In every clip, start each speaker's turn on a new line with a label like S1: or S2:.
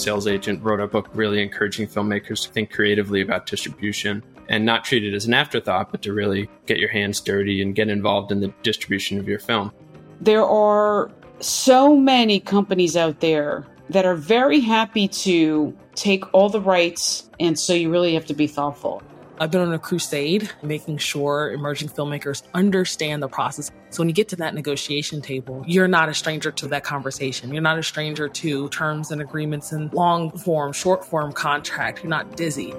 S1: sales agent, wrote a book really encouraging filmmakers to think creatively about distribution and not treat it as an afterthought, but to really get your hands dirty and get involved in the distribution of your film.
S2: There are so many companies out there that are very happy to take all the rights, and so you really have to be thoughtful.
S3: I've been on a crusade making sure emerging filmmakers understand the process. So when you get to that negotiation table, you're not a stranger to that conversation. You're not a stranger to terms and agreements and long form, short form contract. You're not dizzy.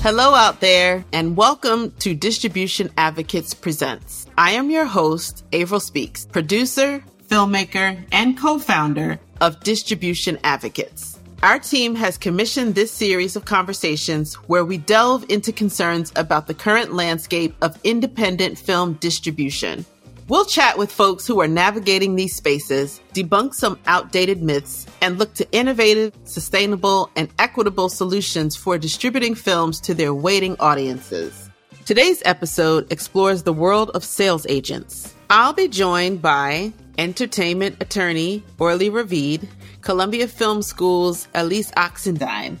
S4: Hello out there, and welcome to Distribution Advocates Presents. I am your host, Avril Speaks, producer, filmmaker, and co founder of Distribution Advocates. Our team has commissioned this series of conversations where we delve into concerns about the current landscape of independent film distribution. We'll chat with folks who are navigating these spaces, debunk some outdated myths, and look to innovative, sustainable, and equitable solutions for distributing films to their waiting audiences. Today's episode explores the world of sales agents. I'll be joined by entertainment attorney Orly Ravid, Columbia Film School's Alece Oxendine,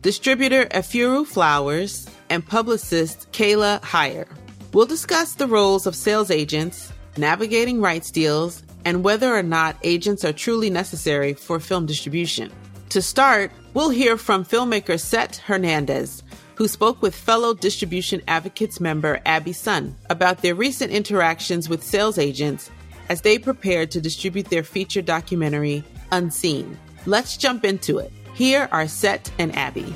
S4: distributor Efuru Flowers, and publicist Kaila Hier. We'll discuss the roles of sales agents, navigating rights deals, and whether or not agents are truly necessary for film distribution. To start, we'll hear from filmmaker Set Hernandez, who spoke with fellow distribution advocates member Abby Sun about their recent interactions with sales agents as they prepared to distribute their feature documentary, Unseen. Let's jump into it. Here are Set and Abby.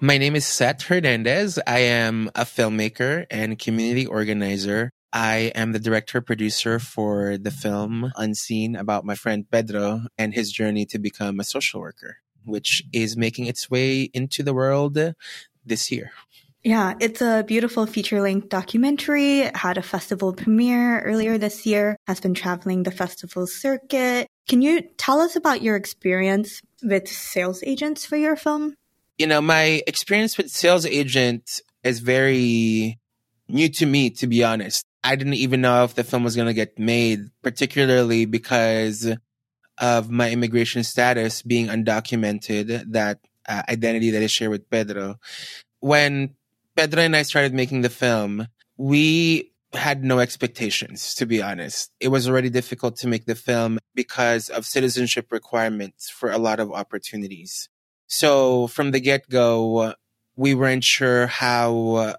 S5: My name is Set Hernandez. I am a filmmaker and community organizer. I am the director producer for the film Unseen about my friend Pedro and his journey to become a social worker, which is making its way into the world this year.
S6: Yeah, it's a beautiful feature length documentary. It had a festival premiere earlier this year, has been traveling the festival circuit. Can you tell us about your experience with sales agents for your film?
S5: You know, my experience with sales agent is very new to me, to be honest. I didn't even know if the film was going to get made, particularly because of my immigration status being undocumented, that uh, identity that I share with Pedro. When Pedro and I started making the film, we had no expectations, to be honest. It was already difficult to make the film because of citizenship requirements for a lot of opportunities. So from the get go, we weren't sure how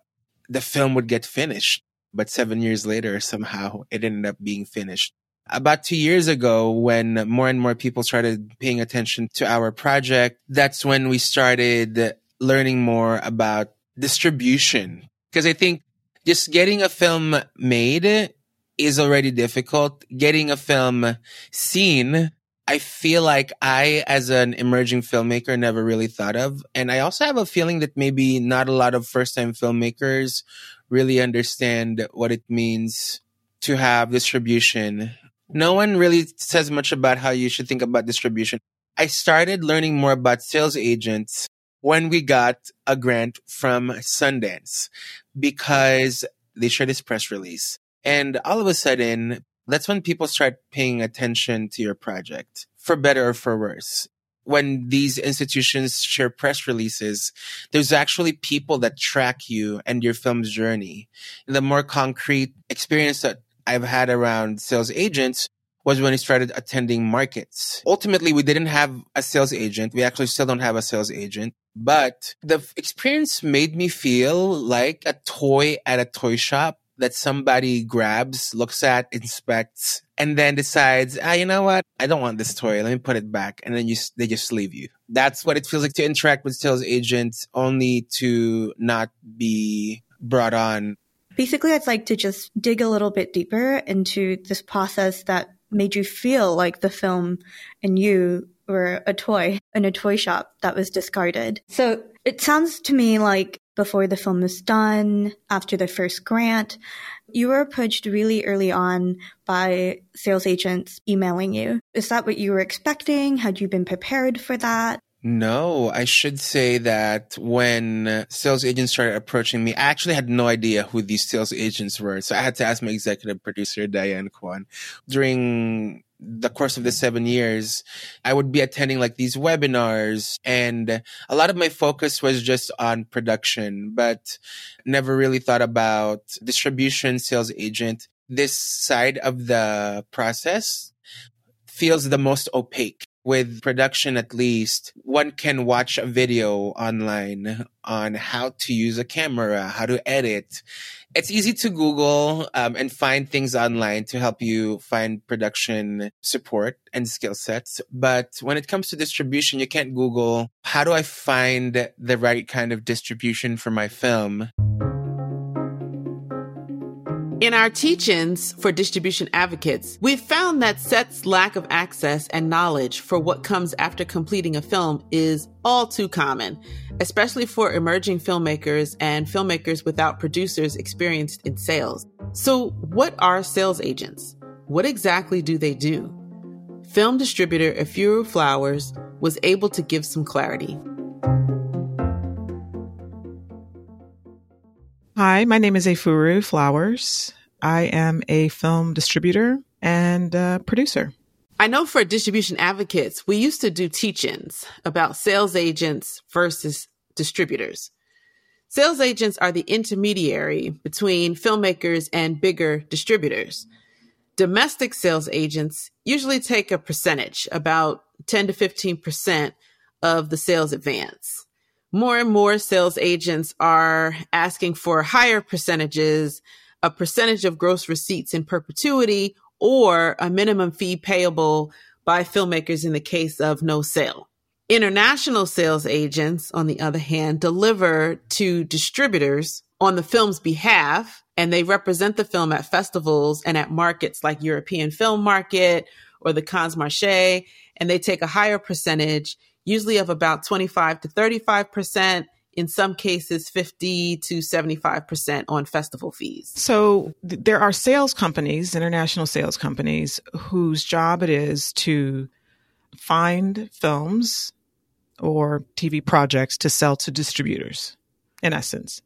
S5: the film would get finished. But seven years later, somehow it ended up being finished. About two years ago, when more and more people started paying attention to our project, that's when we started learning more about distribution. Because I think just getting a film made is already difficult. Getting a film seen, I feel like I, as an emerging filmmaker, never really thought of. And I also have a feeling that maybe not a lot of first time filmmakers really understand what it means to have distribution. No one really says much about how you should think about distribution. I started learning more about sales agents when we got a grant from Sundance because they shared this press release. And all of a sudden, that's when people start paying attention to your project, for better or for worse. When these institutions share press releases, there's actually people that track you and your film's journey. The more concrete experience that I've had around sales agents was when we started attending markets. Ultimately, we didn't have a sales agent. We actually still don't have a sales agent. But the experience made me feel like a toy at a toy shop that somebody grabs, looks at, inspects, and then decides, ah, you know what? I don't want this toy. Let me put it back. And then you, they just leave you. That's what it feels like to interact with sales agents only to not be brought on.
S6: Basically, I'd like to just dig a little bit deeper into this process that made you feel like the film and you were a toy in a toy shop that was discarded. So it sounds to me like before the film was done, after the first grant, you were approached really early on by sales agents emailing you. Is that what you were expecting? Had you been prepared for that?
S5: No, I should say that when sales agents started approaching me, I actually had no idea who these sales agents were. So I had to ask my executive producer, Diane Quon. During the course of the seven years, I would be attending like these webinars and a lot of my focus was just on production, but never really thought about distribution, sales agent. This side of the process feels the most opaque with production at least, one can watch a video online on how to use a camera, how to edit. It's easy to Google um, and find things online to help you find production support and skill sets. But when it comes to distribution, you can't Google, how do I find the right kind of distribution for my film?
S4: In our teach-ins for distribution advocates, we've found that Set's lack of access and knowledge for what comes after completing a film is all too common, especially for emerging filmmakers and filmmakers without producers experienced in sales. So what are sales agents? What exactly do they do? Film distributor Efuru Flowers was able to give some clarity.
S7: Hi, my name is Efuru Flowers. I am a film distributor and uh, producer.
S4: I know for distribution advocates, we used to do teach ins about sales agents versus distributors. Sales agents are the intermediary between filmmakers and bigger distributors. Domestic sales agents usually take a percentage, about 10 to 15% of the sales advance more and more sales agents are asking for higher percentages, a percentage of gross receipts in perpetuity, or a minimum fee payable by filmmakers in the case of no sale. International sales agents, on the other hand, deliver to distributors on the film's behalf, and they represent the film at festivals and at markets like European Film Market or the Cannes Marché, and they take a higher percentage usually of about 25 to 35%, in some cases 50 to 75% on festival fees.
S7: So th- there are sales companies, international sales companies, whose job it is to find films or TV projects to sell to distributors, in essence.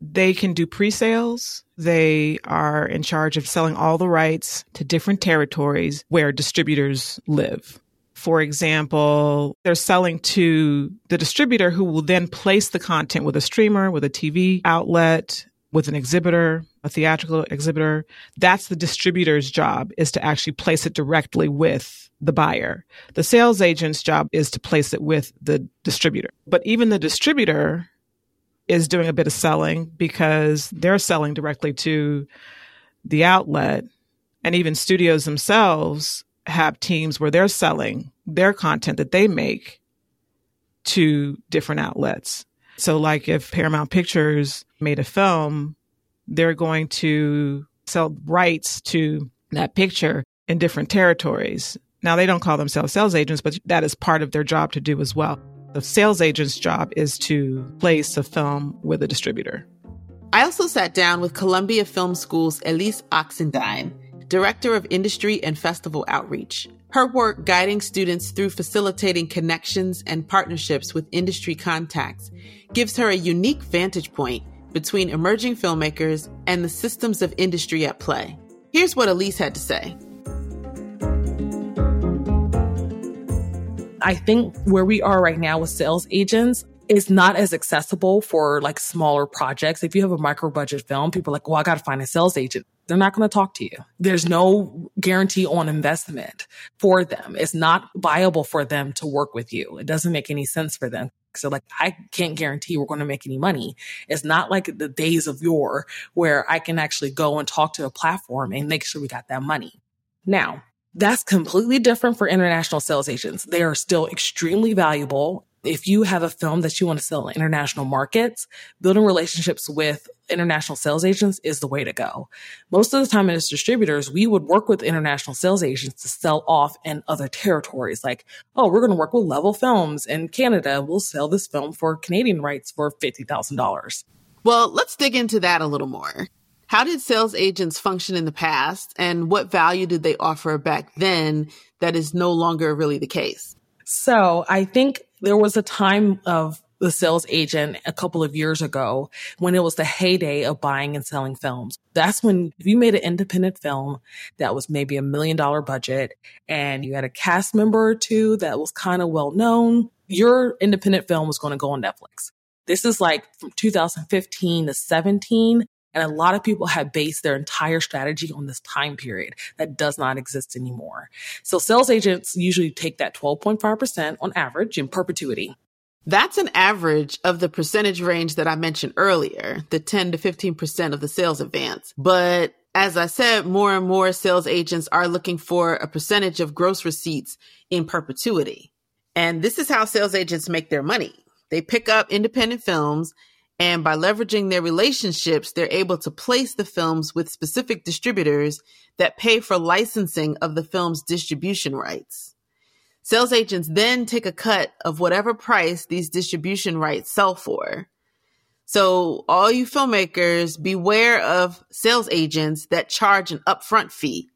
S7: They can do pre sales. They are in charge of selling all the rights to different territories where distributors live. For example, they're selling to the distributor who will then place the content with a streamer, with a TV outlet, with an exhibitor, a theatrical exhibitor. That's the distributor's job is to actually place it directly with the buyer. The sales agent's job is to place it with the distributor. But even the distributor is doing a bit of selling because they're selling directly to the outlet and even studios themselves have teams where they're selling their content that they make to different outlets. So, like if Paramount Pictures made a film, they're going to sell rights to that picture in different territories. Now, they don't call themselves sales agents, but that is part of their job to do as well. The sales agent's job is to place a film with a distributor.
S4: I also sat down with Columbia Film School's Alece Oxendine Director of Industry and Festival Outreach. Her work guiding students through facilitating connections and partnerships with industry contacts gives her a unique vantage point between emerging filmmakers and the systems of industry at play. Here's what Alece had to say.
S3: I think where we are right now with sales agents is not as accessible for like smaller projects. If you have a micro budget film, people are like, well, I got to find a sales agent they're not going to talk to you. There's no guarantee on investment for them. It's not viable for them to work with you. It doesn't make any sense for them. So like, I can't guarantee we're going to make any money. It's not like the days of yore where I can actually go and talk to a platform and make sure we got that money. Now, that's completely different for international sales agents. They are still extremely valuable if you have a film that you want to sell in international markets, building relationships with international sales agents is the way to go. Most of the time as distributors, we would work with international sales agents to sell off in other territories. Like, oh, we're going to work with Level Films in Canada. We'll sell this film for Canadian rights for $50,000.
S4: Well, let's dig into that a little more. How did sales agents function in the past and what value did they offer back then that is no longer really the case?
S3: So I think There was a time of the sales agent a couple of years ago when it was the heyday of buying and selling films. That's when if you made an independent film that was maybe a million dollar budget and you had a cast member or two that was kind of well known, your independent film was going to go on Netflix. This is like from 2015 to 17. And a lot of people have based their entire strategy on this time period that does not exist anymore. So sales agents usually take that 12.5% on average in perpetuity.
S4: That's an average of the percentage range that I mentioned earlier, the 10 to 15% of the sales advance. But as I said, more and more sales agents are looking for a percentage of gross receipts in perpetuity. And this is how sales agents make their money. They pick up independent films and by leveraging their relationships, they're able to place the films with specific distributors that pay for licensing of the film's distribution rights. Sales agents then take a cut of whatever price these distribution rights sell for. So all you filmmakers beware of sales agents that charge an upfront fee.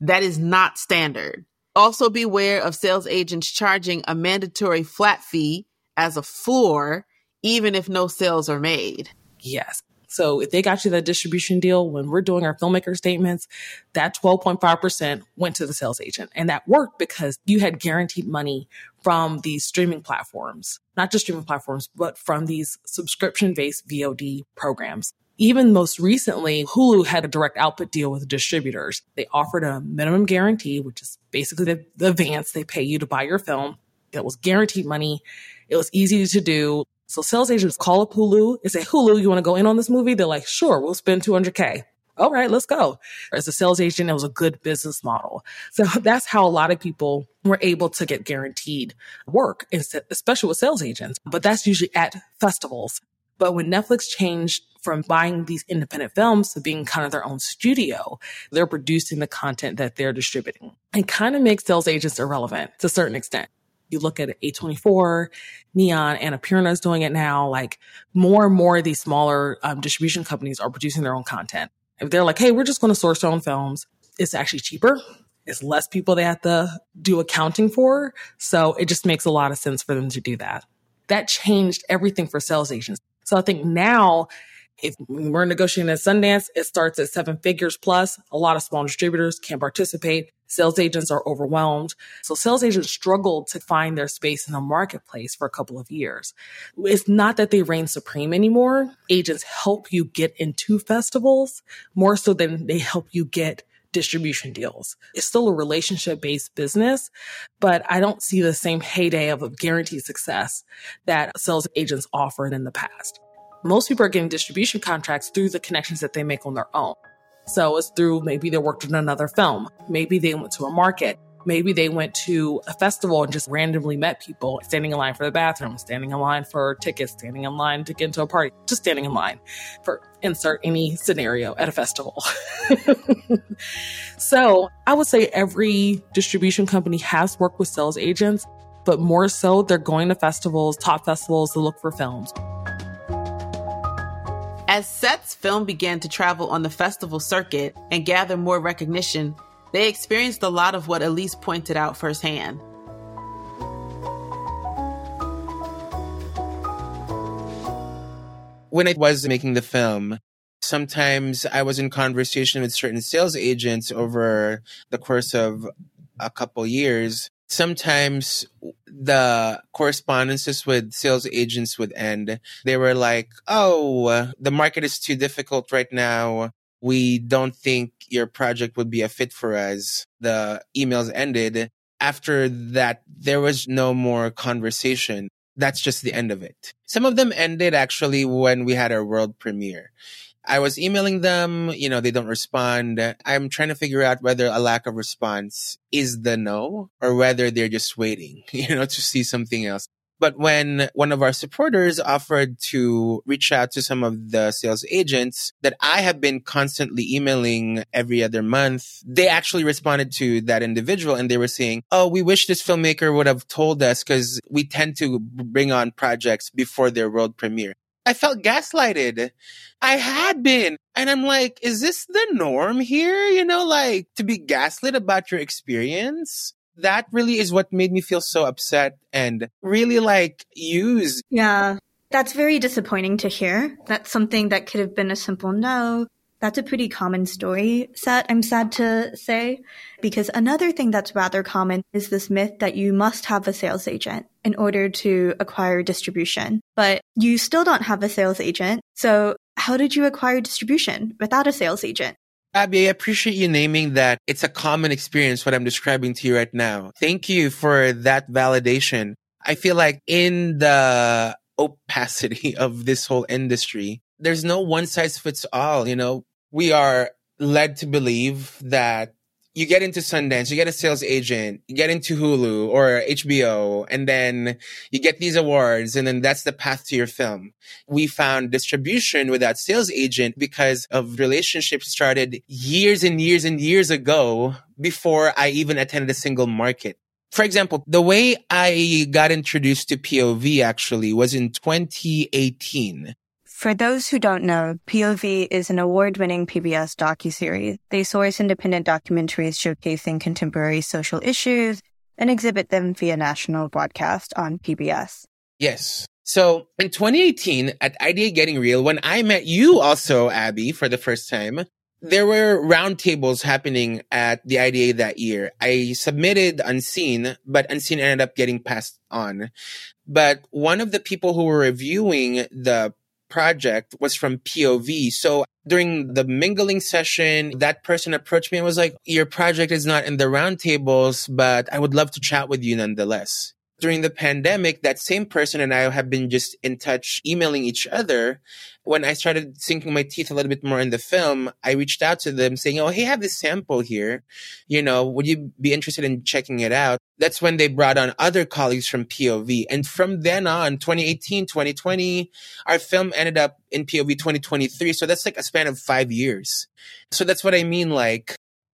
S4: That is not standard. Also beware of sales agents charging a mandatory flat fee as a floor, even if no sales are made.
S3: Yes. So if they got you that distribution deal when we're doing our filmmaker statements, that 12.5% went to the sales agent. And that worked because you had guaranteed money from these streaming platforms, not just streaming platforms, but from these subscription based VOD programs. Even most recently, Hulu had a direct output deal with distributors. They offered a minimum guarantee, which is basically the, the advance they pay you to buy your film. It was guaranteed money. It was easy to do. So sales agents call up Hulu and say, Hulu, you want to go in on this movie? They're like, sure, we'll spend 200K. All right, let's go. As a sales agent, it was a good business model. So that's how a lot of people were able to get guaranteed work, especially with sales agents. But that's usually at festivals. But when Netflix changed from buying these independent films to being kind of their own studio, they're producing the content that they're distributing. It kind of makes sales agents irrelevant to a certain extent. You look at A24, Neon, Annapurna is doing it now. Like more and more of these smaller um, distribution companies are producing their own content. If they're like, hey, we're just going to source our own films, it's actually cheaper. It's less people they have to do accounting for. So it just makes a lot of sense for them to do that. That changed everything for sales agents. So I think now if we're negotiating at Sundance, it starts at seven figures plus. A lot of small distributors can't participate. Sales agents are overwhelmed. So sales agents struggled to find their space in the marketplace for a couple of years. It's not that they reign supreme anymore. Agents help you get into festivals more so than they help you get distribution deals. It's still a relationship based business, but I don't see the same heyday of a guaranteed success that sales agents offered in the past most people are getting distribution contracts through the connections that they make on their own. So it's through maybe they worked on another film. Maybe they went to a market. Maybe they went to a festival and just randomly met people standing in line for the bathroom, standing in line for tickets, standing in line to get into a party, just standing in line for insert any scenario at a festival. so I would say every distribution company has worked with sales agents, but more so they're going to festivals, top festivals to look for films.
S4: As Set's film began to travel on the festival circuit and gather more recognition, they experienced a lot of what Alece pointed out firsthand.
S5: When I was making the film, sometimes I was in conversation with certain sales agents over the course of a couple years sometimes the correspondences with sales agents would end. They were like, Oh, the market is too difficult right now. We don't think your project would be a fit for us. The emails ended. After that, there was no more conversation. That's just the end of it. Some of them ended actually when we had our world premiere. I was emailing them, you know, they don't respond. I'm trying to figure out whether a lack of response is the no or whether they're just waiting, you know, to see something else. But when one of our supporters offered to reach out to some of the sales agents that I have been constantly emailing every other month, they actually responded to that individual and they were saying, Oh, we wish this filmmaker would have told us because we tend to bring on projects before their world premiere. I felt gaslighted. I had been. And I'm like, is this the norm here? You know, like to be gaslit about your experience? That really is what made me feel so upset and really like used.
S6: Yeah. That's very disappointing to hear. That's something that could have been a simple no. That's a pretty common story Set, I'm sad to say. Because another thing that's rather common is this myth that you must have a sales agent in order to acquire distribution. But you still don't have a sales agent. So how did you acquire distribution without a sales agent?
S5: Abby, I appreciate you naming that. It's a common experience, what I'm describing to you right now. Thank you for that validation. I feel like in the opacity of this whole industry, there's no one size fits all. You know, we are led to believe that you get into Sundance, you get a sales agent, you get into Hulu or HBO, and then you get these awards, and then that's the path to your film. We found distribution with that sales agent because of relationships started years and years and years ago before I even attended a single market. For example, the way I got introduced to POV actually was in 2018.
S8: For those who don't know, POV is an award-winning PBS docuseries. They source independent documentaries showcasing contemporary social issues and exhibit them via national broadcast on PBS.
S5: Yes. So in 2018 at IDA Getting Real, when I met you also, Abby, for the first time, there were roundtables happening at the IDA that year. I submitted Unseen, but Unseen ended up getting passed on. But one of the people who were reviewing the project was from POV. So during the mingling session, that person approached me and was like, your project is not in the roundtables, but I would love to chat with you nonetheless during the pandemic, that same person and I have been just in touch, emailing each other. When I started sinking my teeth a little bit more in the film, I reached out to them saying, Oh, hey, I have this sample here. You know, would you be interested in checking it out? That's when they brought on other colleagues from POV. And from then on, 2018, 2020, our film ended up in POV 2023. So that's like a span of five years. So that's what I mean. Like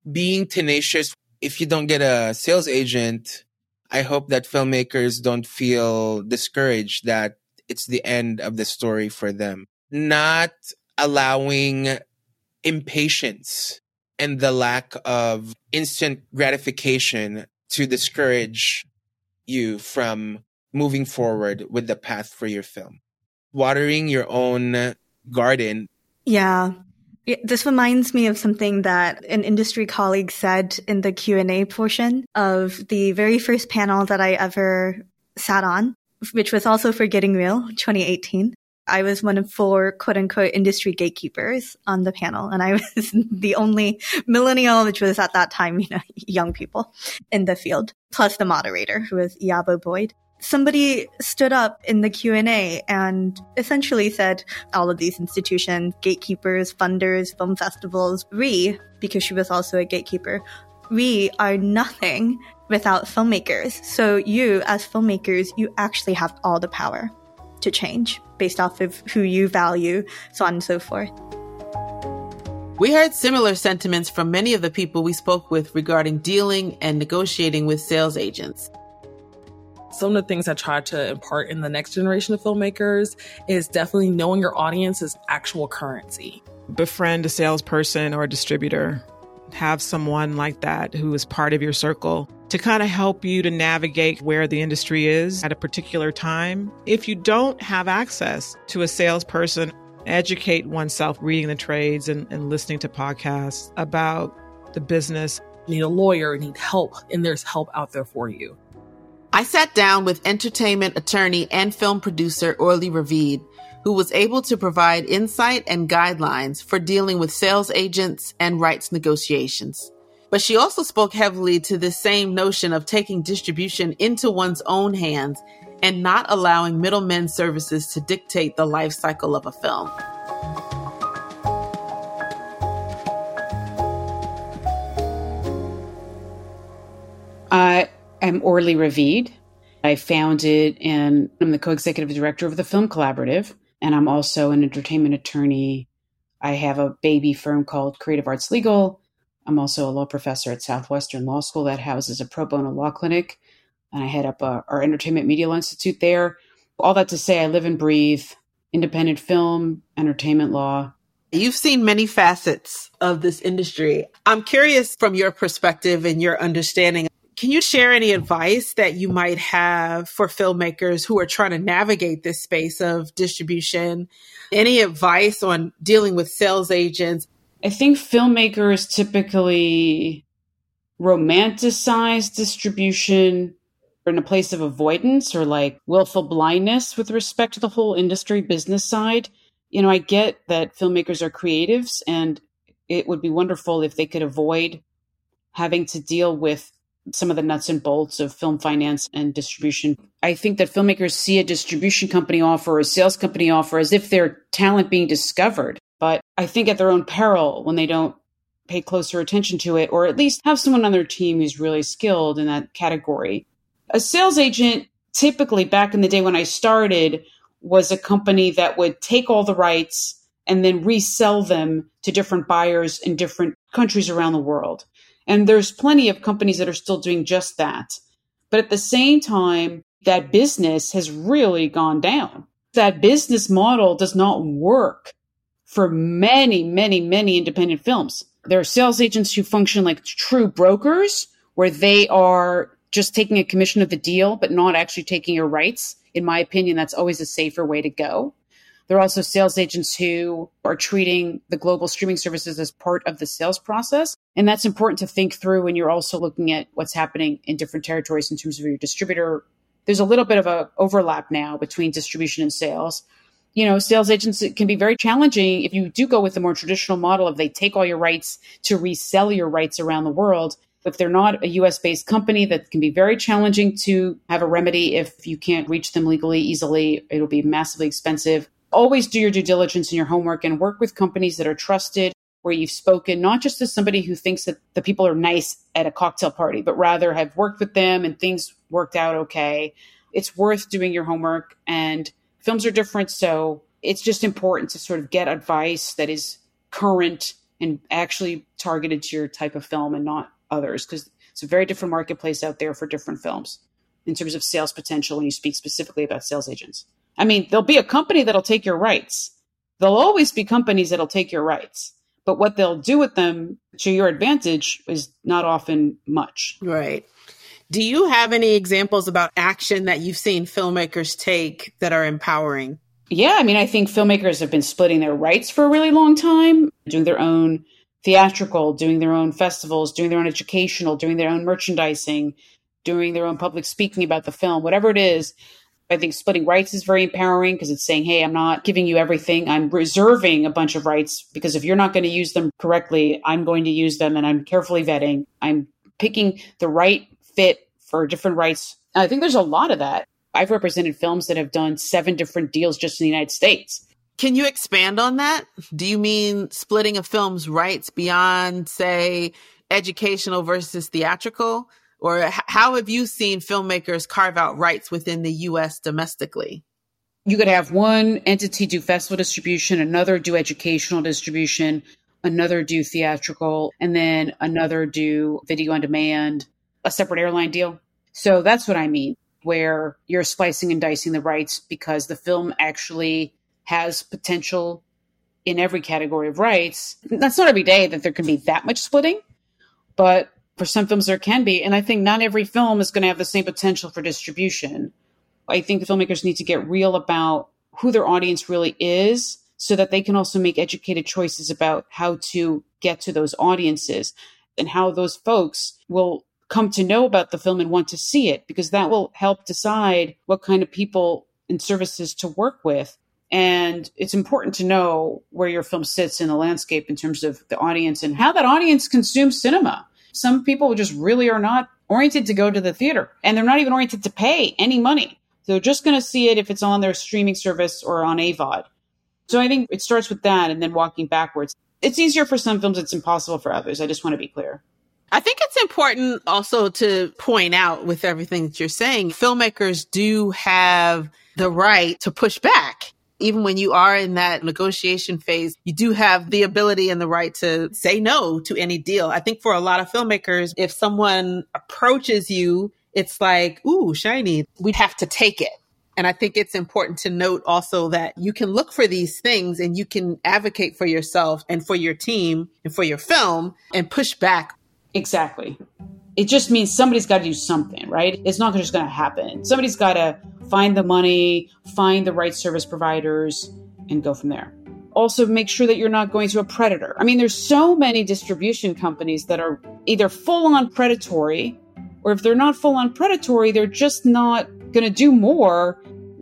S5: being tenacious. If you don't get a sales agent, I hope that filmmakers don't feel discouraged that it's the end of the story for them. Not allowing impatience and the lack of instant gratification to discourage you from moving forward with the path for your film. Watering your own garden.
S6: Yeah. This reminds me of something that an industry colleague said in the Q&A portion of the very first panel that I ever sat on, which was also for Getting Real 2018. I was one of four quote unquote industry gatekeepers on the panel. And I was the only millennial, which was at that time, you know, young people in the field, plus the moderator who was Yabo Boyd somebody stood up in the Q&A and essentially said all of these institutions, gatekeepers, funders, film festivals, we, because she was also a gatekeeper, we are nothing without filmmakers. So you, as filmmakers, you actually have all the power to change based off of who you value, so on and so forth.
S4: We heard similar sentiments from many of the people we spoke with regarding dealing and negotiating with sales agents
S3: some of the things I try to impart in the next generation of filmmakers is definitely knowing your audience is actual currency.
S7: Befriend a salesperson or a distributor. Have someone like that who is part of your circle to kind of help you to navigate where the industry is at a particular time. If you don't have access to a salesperson, educate oneself reading the trades and, and listening to podcasts about the business.
S3: You need a lawyer, you need help, and there's help out there for you.
S4: I sat down with entertainment attorney and film producer Orly Ravid, who was able to provide insight and guidelines for dealing with sales agents and rights negotiations. But she also spoke heavily to this same notion of taking distribution into one's own hands and not allowing middlemen services to dictate the life cycle of a film.
S2: I I'm Orly Ravid. I founded and I'm the co-executive director of the Film Collaborative, and I'm also an entertainment attorney. I have a baby firm called Creative Arts Legal. I'm also a law professor at Southwestern Law School that houses a pro bono law clinic, and I head up uh, our Entertainment Media Institute there. All that to say, I live and breathe independent film, entertainment law.
S4: You've seen many facets of this industry. I'm curious from your perspective and your understanding Can you share any advice that you might have for filmmakers who are trying to navigate this space of distribution? Any advice on dealing with sales agents?
S2: I think filmmakers typically romanticize distribution in a place of avoidance or like willful blindness with respect to the whole industry business side. You know, I get that filmmakers are creatives and it would be wonderful if they could avoid having to deal with some of the nuts and bolts of film finance and distribution. I think that filmmakers see a distribution company offer or a sales company offer as if they're talent being discovered. I think at their own peril when they don't pay closer attention to it, or at least have someone on their team who's really skilled in that category. A sales agent, typically back in the day when I started, was a company that would take all the rights and then resell them to different buyers in different countries around the world. And there's plenty of companies that are still doing just that. But at the same time, that business has really gone down. That business model does not work for many, many, many independent films. There are sales agents who function like true brokers, where they are just taking a commission of the deal, but not actually taking your rights. In my opinion, that's always a safer way to go. There are also sales agents who are treating the global streaming services as part of the sales process. And that's important to think through when you're also looking at what's happening in different territories in terms of your distributor. There's a little bit of a overlap now between distribution and sales. You know, sales agents can be very challenging if you do go with the more traditional model of they take all your rights to resell your rights around the world. If they're not a US based company, that can be very challenging to have a remedy if you can't reach them legally easily. It'll be massively expensive always do your due diligence and your homework and work with companies that are trusted where you've spoken not just to somebody who thinks that the people are nice at a cocktail party but rather have worked with them and things worked out okay it's worth doing your homework and films are different so it's just important to sort of get advice that is current and actually targeted to your type of film and not others because it's a very different marketplace out there for different films in terms of sales potential when you speak specifically about sales agents I mean, there'll be a company that'll take your rights. There'll always be companies that'll take your rights. But what they'll do with them to your advantage is not often much.
S4: Right. Do you have any examples about action that you've seen filmmakers take that are empowering?
S2: Yeah, I mean, I think filmmakers have been splitting their rights for a really long time, doing their own theatrical, doing their own festivals, doing their own educational, doing their own merchandising, doing their own public speaking about the film, whatever it is. I think splitting rights is very empowering because it's saying, hey, I'm not giving you everything. I'm reserving a bunch of rights because if you're not going to use them correctly, I'm going to use them and I'm carefully vetting. I'm picking the right fit for different rights. I think there's a lot of that. I've represented films that have done seven different deals just in the United States.
S4: Can you expand on that? Do you mean splitting a film's rights beyond, say, educational versus theatrical? Or how have you seen filmmakers carve out rights within the US domestically?
S2: You could have one entity do festival distribution, another do educational distribution, another do theatrical, and then another do video on demand, a separate airline deal. So that's what I mean, where you're splicing and dicing the rights because the film actually has potential in every category of rights. That's not every day that there can be that much splitting, but for some films there can be and i think not every film is going to have the same potential for distribution i think the filmmakers need to get real about who their audience really is so that they can also make educated choices about how to get to those audiences and how those folks will come to know about the film and want to see it because that will help decide what kind of people and services to work with and it's important to know where your film sits in the landscape in terms of the audience and how that audience consumes cinema some people just really are not oriented to go to the theater and they're not even oriented to pay any money. They're just going to see it if it's on their streaming service or on AVOD. So I think it starts with that and then walking backwards. It's easier for some films, it's impossible for others. I just want to be clear.
S4: I think it's important also to point out with everything that you're saying, filmmakers do have the right to push back even when you are in that negotiation phase, you do have the ability and the right to say no to any deal. I think for a lot of filmmakers, if someone approaches you, it's like, ooh, shiny, we'd have to take it. And I think it's important to note also that you can look for these things and you can advocate for yourself and for your team and for your film and push back.
S2: Exactly. it just means somebody's got to do something, right? It's not just going to happen. Somebody's got to find the money, find the right service providers, and go from there. Also, make sure that you're not going to a predator. I mean, there's so many distribution companies that are either full on predatory, or if they're not full on predatory, they're just not going to do more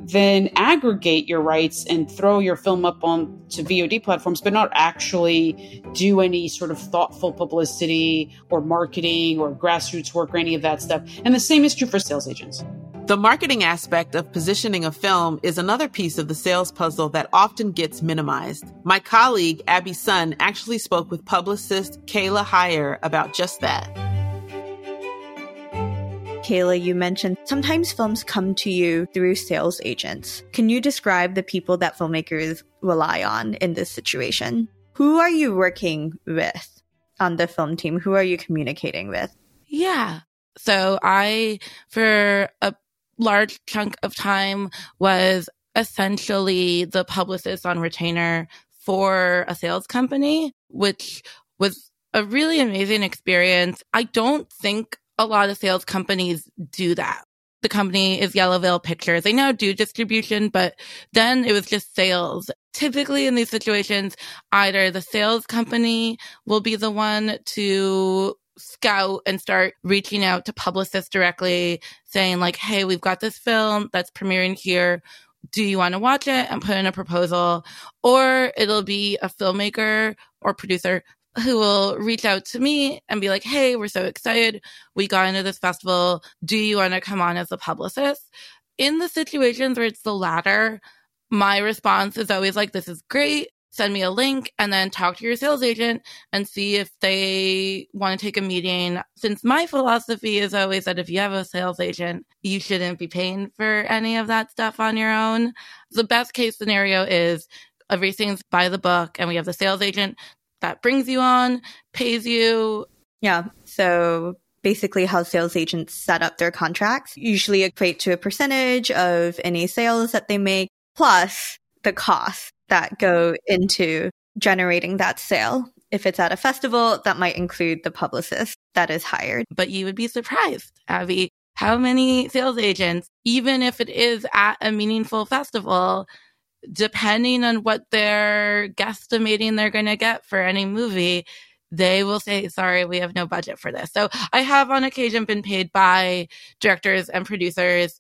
S2: then aggregate your rights and throw your film up on to VOD platforms, but not actually do any sort of thoughtful publicity or marketing or grassroots work or any of that stuff. And the same is true for sales agents.
S4: The marketing aspect of positioning a film is another piece of the sales puzzle that often gets minimized. My colleague, Abby Sun, actually spoke with publicist Kaila Hier about just that.
S6: Kaila, you mentioned sometimes films come to you through sales agents. Can you describe the people that filmmakers rely on in this situation? Who are you working with on the film team? Who are you communicating with?
S9: Yeah. So I, for a large chunk of time, was essentially the publicist on retainer for a sales company, which was a really amazing experience. I don't think a lot of sales companies do that. The company is Yellow Veil Pictures. They now do distribution, but then it was just sales. Typically in these situations, either the sales company will be the one to scout and start reaching out to publicists directly saying like, Hey, we've got this film that's premiering here. Do you want to watch it and put in a proposal? Or it'll be a filmmaker or producer who will reach out to me and be like, Hey, we're so excited. We got into this festival. Do you want to come on as a publicist? In the situations where it's the latter, my response is always like, this is great. Send me a link and then talk to your sales agent and see if they want to take a meeting. Since my philosophy is always that if you have a sales agent, you shouldn't be paying for any of that stuff on your own. The best case scenario is everything's by the book and we have the sales agent that brings you on, pays you.
S6: Yeah. So basically how sales agents set up their contracts usually equate to a percentage of any sales that they make plus the costs that go into generating that sale. If it's at a festival, that might include the publicist that is hired.
S9: But you would be surprised, Abby, how many sales agents, even if it is at a meaningful festival, depending on what they're guesstimating they're going to get for any movie, they will say, sorry, we have no budget for this. So I have on occasion been paid by directors and producers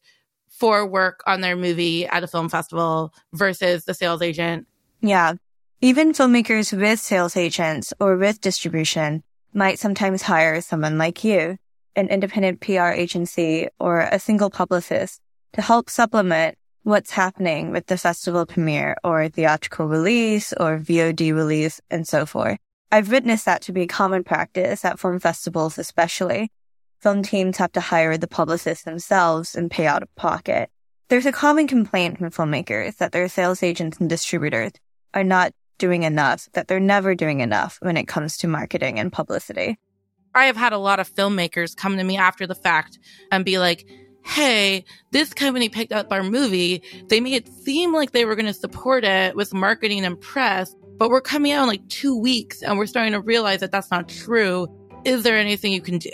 S9: for work on their movie at a film festival versus the sales agent.
S6: Yeah. Even filmmakers with sales agents or with distribution might sometimes hire someone like you, an independent PR agency or a single publicist to help supplement what's happening with the festival premiere or theatrical release or VOD release and so forth. I've witnessed that to be common practice at film festivals, especially. Film teams have to hire the publicists themselves and pay out of pocket. There's a common complaint from filmmakers that their sales agents and distributors are not doing enough, that they're never doing enough when it comes to marketing and publicity.
S9: I have had a lot of filmmakers come to me after the fact and be like, hey, this company picked up our movie. They made it seem like they were going to support it with marketing and press, but we're coming out in like two weeks and we're starting to realize that that's not true. Is there anything you can do?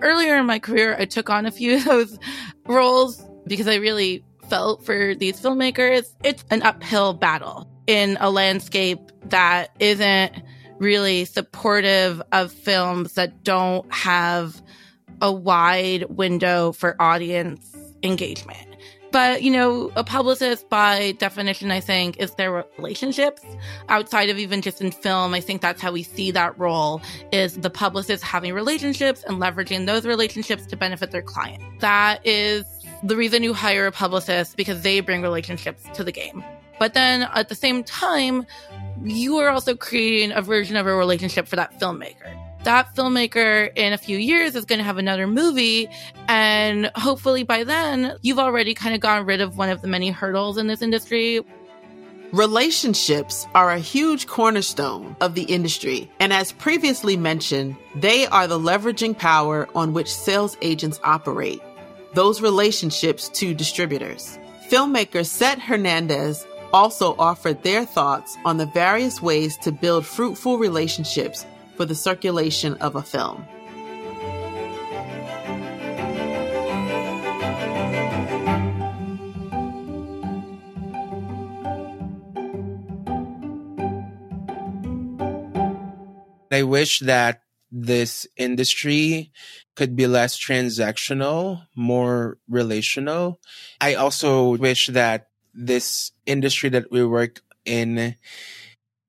S9: Earlier in my career, I took on a few of those roles because I really felt for these filmmakers. It's an uphill battle in a landscape that isn't really supportive of films that don't have a wide window for audience engagement. But, you know, a publicist by definition, I think, is their relationships outside of even just in film. I think that's how we see that role is the publicist having relationships and leveraging those relationships to benefit their client. That is the reason you hire a publicist because they bring relationships to the game. But then at the same time, you are also creating a version of a relationship for that filmmaker that filmmaker in a few years is going to have another movie. And hopefully by then, you've already kind of gotten rid of one of the many hurdles in this industry.
S4: Relationships are a huge cornerstone of the industry. And as previously mentioned, they are the leveraging power on which sales agents operate. Those relationships to distributors. Filmmaker Set Hernandez also offered their thoughts on the various ways to build fruitful relationships for the circulation of a film.
S5: I wish that this industry could be less transactional, more relational. I also wish that this industry that we work in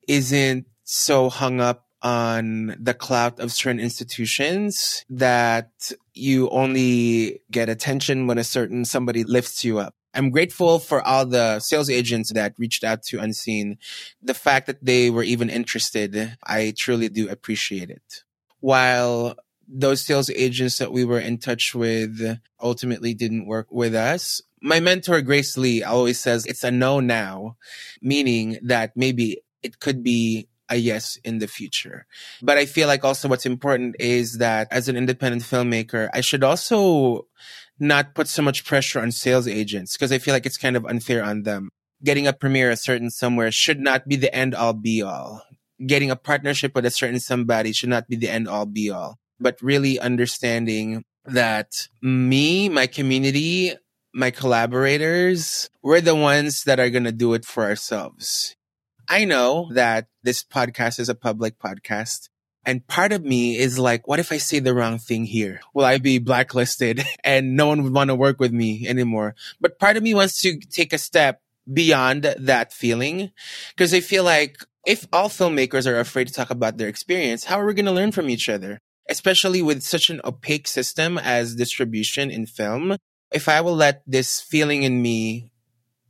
S5: isn't so hung up on the clout of certain institutions that you only get attention when a certain somebody lifts you up. I'm grateful for all the sales agents that reached out to Unseen. The fact that they were even interested, I truly do appreciate it. While those sales agents that we were in touch with ultimately didn't work with us, my mentor, Grace Lee, always says it's a no now, meaning that maybe it could be a yes in the future. But I feel like also what's important is that as an independent filmmaker, I should also not put so much pressure on sales agents because I feel like it's kind of unfair on them. Getting a premiere a certain somewhere should not be the end all be all. Getting a partnership with a certain somebody should not be the end all be all, but really understanding that me, my community, my collaborators, we're the ones that are going to do it for ourselves. I know that this podcast is a public podcast. And part of me is like, what if I say the wrong thing here? Will I be blacklisted and no one would want to work with me anymore? But part of me wants to take a step beyond that feeling because I feel like if all filmmakers are afraid to talk about their experience, how are we going to learn from each other? Especially with such an opaque system as distribution in film. If I will let this feeling in me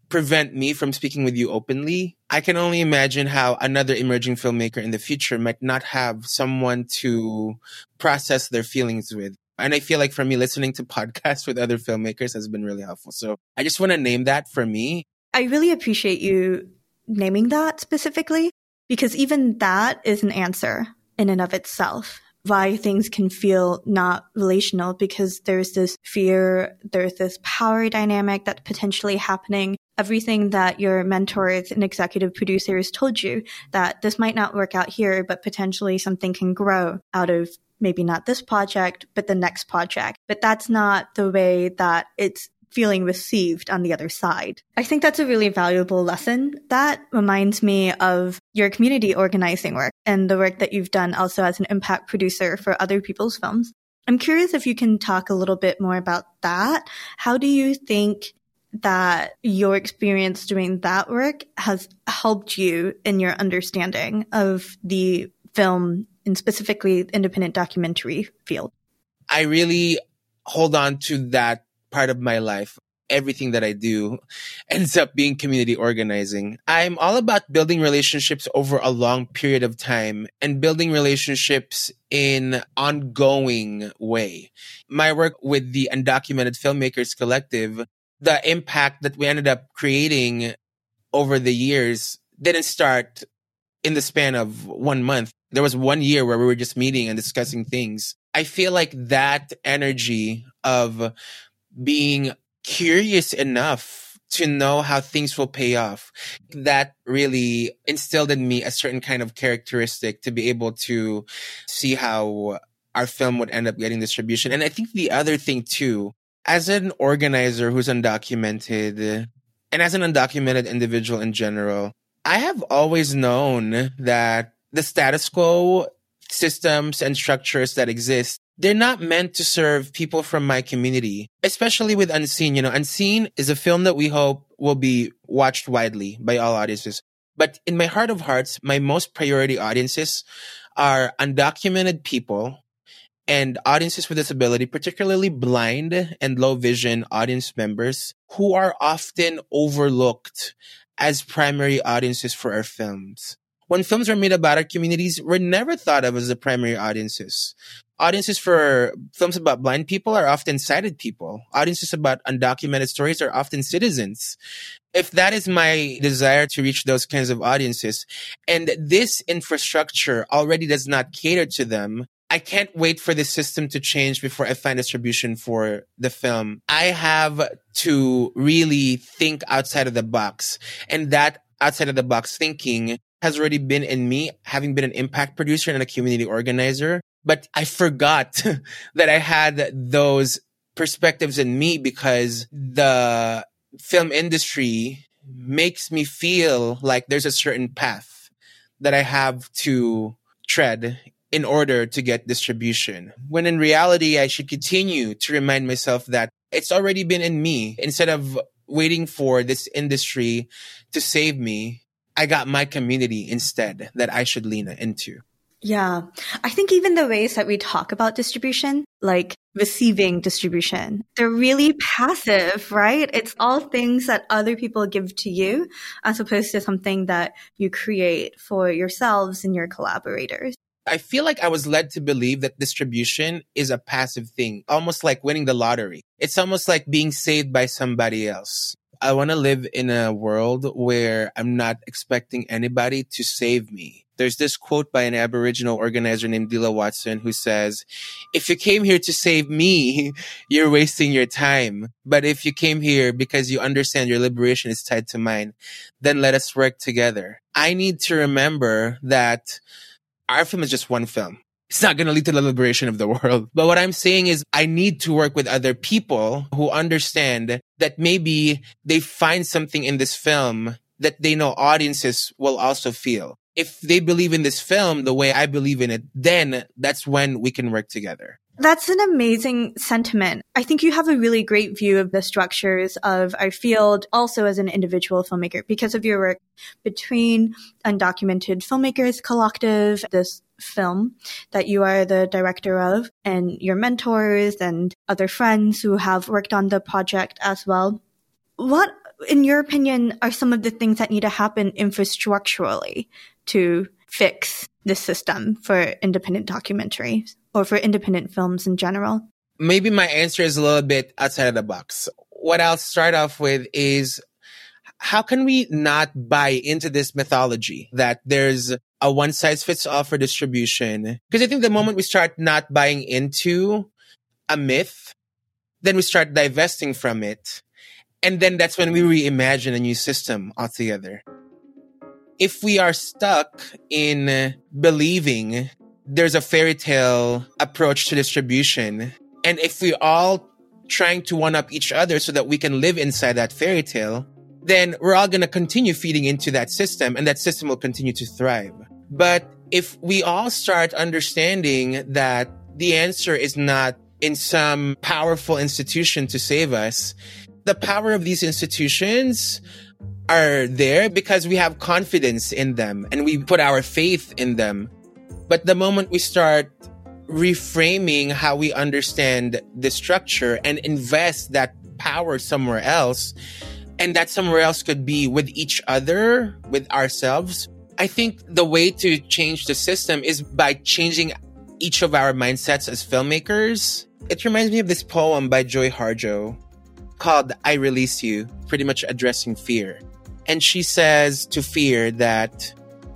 S5: prevent me from speaking with you openly. I can only imagine how another emerging filmmaker in the future might not have someone to process their feelings with. And I feel like for me, listening to podcasts with other filmmakers has been really helpful. So I just want to name that for me.
S6: I really appreciate you naming that specifically because even that is an answer in and of itself why things can feel not relational because there's this fear, there's this power dynamic that's potentially happening. Everything that your mentors and executive producers told you that this might not work out here, but potentially something can grow out of maybe not this project, but the next project. But that's not the way that it's feeling received on the other side. I think that's a really valuable lesson. That reminds me of your community organizing work and the work that you've done also as an impact producer for other people's films. I'm curious if you can talk a little bit more about that. How do you think that your experience doing that work has helped you in your understanding of the film and specifically independent documentary field?
S5: I really hold on to that part of my life, everything that I do ends up being community organizing. I'm all about building relationships over a long period of time and building relationships in ongoing way. My work with the Undocumented Filmmakers Collective, the impact that we ended up creating over the years didn't start in the span of one month. There was one year where we were just meeting and discussing things. I feel like that energy of being curious enough to know how things will pay off. That really instilled in me a certain kind of characteristic to be able to see how our film would end up getting distribution. And I think the other thing too, as an organizer who's undocumented and as an undocumented individual in general, I have always known that the status quo systems and structures that exist they're not meant to serve people from my community, especially with Unseen. You know, Unseen is a film that we hope will be watched widely by all audiences. But in my heart of hearts, my most priority audiences are undocumented people and audiences with disability, particularly blind and low vision audience members who are often overlooked as primary audiences for our films. When films are made about our communities, we're never thought of as the primary audiences audiences for films about blind people are often sighted people. Audiences about undocumented stories are often citizens. If that is my desire to reach those kinds of audiences, and this infrastructure already does not cater to them, I can't wait for the system to change before I find distribution for the film. I have to really think outside of the box. And that outside of the box thinking has already been in me, having been an impact producer and a community organizer but I forgot that I had those perspectives in me because the film industry makes me feel like there's a certain path that I have to tread in order to get distribution. When in reality, I should continue to remind myself that it's already been in me instead of waiting for this industry to save me. I got my community instead that I should lean into.
S6: Yeah. I think even the ways that we talk about distribution, like receiving distribution, they're really passive, right? It's all things that other people give to you as opposed to something that you create for yourselves and your collaborators.
S5: I feel like I was led to believe that distribution is a passive thing, almost like winning the lottery. It's almost like being saved by somebody else. I want to live in a world where I'm not expecting anybody to save me. There's this quote by an Aboriginal organizer named Lilla Watson who says, if you came here to save me, you're wasting your time. But if you came here because you understand your liberation is tied to mine, then let us work together. I need to remember that our film is just one film. It's not going to lead to the liberation of the world. But what I'm saying is I need to work with other people who understand that maybe they find something in this film that they know audiences will also feel. If they believe in this film the way I believe in it, then that's when we can work together.
S6: That's an amazing sentiment. I think you have a really great view of the structures of our field also as an individual filmmaker because of your work between Undocumented Filmmakers Collective, this film that you are the director of, and your mentors and other friends who have worked on the project as well. What, in your opinion, are some of the things that need to happen infrastructurally to fix the system for independent documentaries or for independent films in general?
S5: Maybe my answer is a little bit outside of the box. What I'll start off with is how can we not buy into this mythology that there's a one size fits all for distribution? Because I think the moment we start not buying into a myth, then we start divesting from it. And then that's when we reimagine a new system altogether if we are stuck in believing there's a fairy tale approach to distribution, and if we're all trying to one up each other so that we can live inside that fairy tale, then we're all going to continue feeding into that system and that system will continue to thrive. But if we all start understanding that the answer is not in some powerful institution to save us, the power of these institutions are there because we have confidence in them and we put our faith in them. But the moment we start reframing how we understand the structure and invest that power somewhere else, and that somewhere else could be with each other, with ourselves. I think the way to change the system is by changing each of our mindsets as filmmakers. It reminds me of this poem by Joy Harjo called I Release You, pretty much addressing fear. And she says to Fear that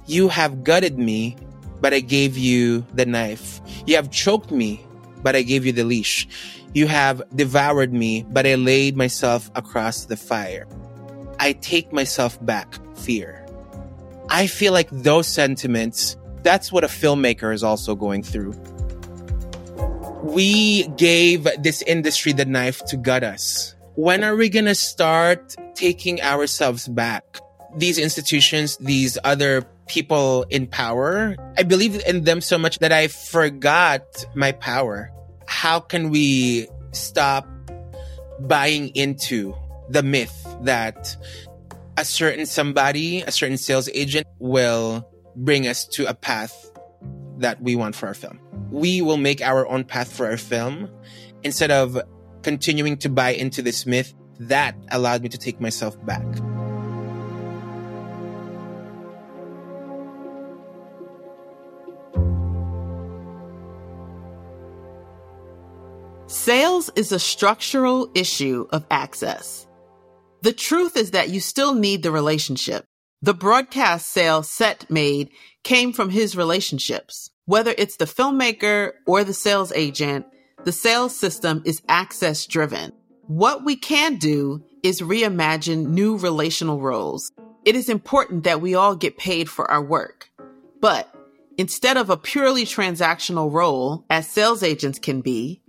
S5: you have gutted me, but I gave you the knife. You have choked me, but I gave you the leash. You have devoured me, but I laid myself across the fire. I take myself back, fear. I feel like those sentiments, that's what a filmmaker is also going through. We gave this industry the knife to gut us. When are we going to start taking ourselves back? These institutions, these other people in power, I believe in them so much that I forgot my power. How can we stop buying into the myth that a certain somebody, a certain sales agent will bring us to a path that we want for our film? We will make our own path for our film instead of continuing to buy into this myth, that allowed me to take myself back.
S4: Sales is a structural issue of access. The truth is that you still need the relationship. The broadcast sale Set made came from his relationships. Whether it's the filmmaker or the sales agent, the sales system is access driven. What we can do is reimagine new relational roles. It is important that we all get paid for our work. But instead of a purely transactional role, as sales agents can be,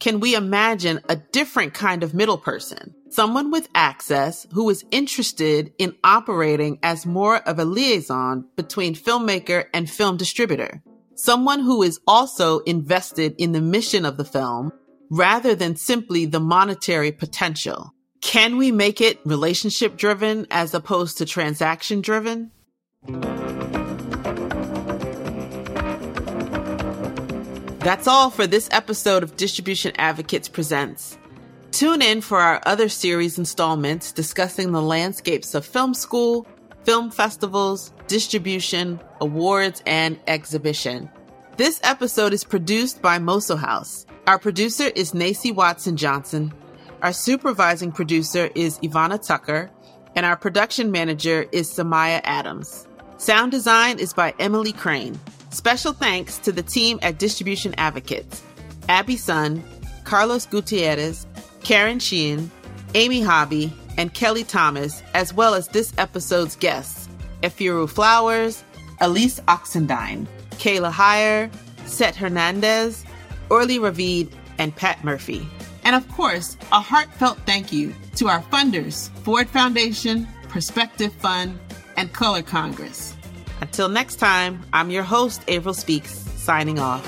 S4: can we imagine a different kind of middle person? Someone with access who is interested in operating as more of a liaison between filmmaker and film distributor someone who is also invested in the mission of the film rather than simply the monetary potential. Can we make it relationship driven as opposed to transaction driven? That's all for this episode of Distribution Advocates Presents. Tune in for our other series installments discussing the landscapes of film school, film festivals, distribution, awards, and exhibition. This episode is produced by Moso House. Our producer is Nacy Watson Johnson. Our supervising producer is Ivana Tucker, and our production manager is Samaya Adams. Sound design is by Emily Crane. Special thanks to the team at Distribution Advocates Abby Sun, Carlos Gutierrez, Karen Sheehan, Amy Hobby, and Kelly Thomas, as well as this episode's guests Efuru Flowers, Alece Oxendine, Kaila Hier, Set Hernandez, Orly Ravid, and Pat Murphy. And of course, a heartfelt thank you to our funders, Ford Foundation, Perspective Fund, and Color Congress. Until next time, I'm your host, Avril Speaks, signing off.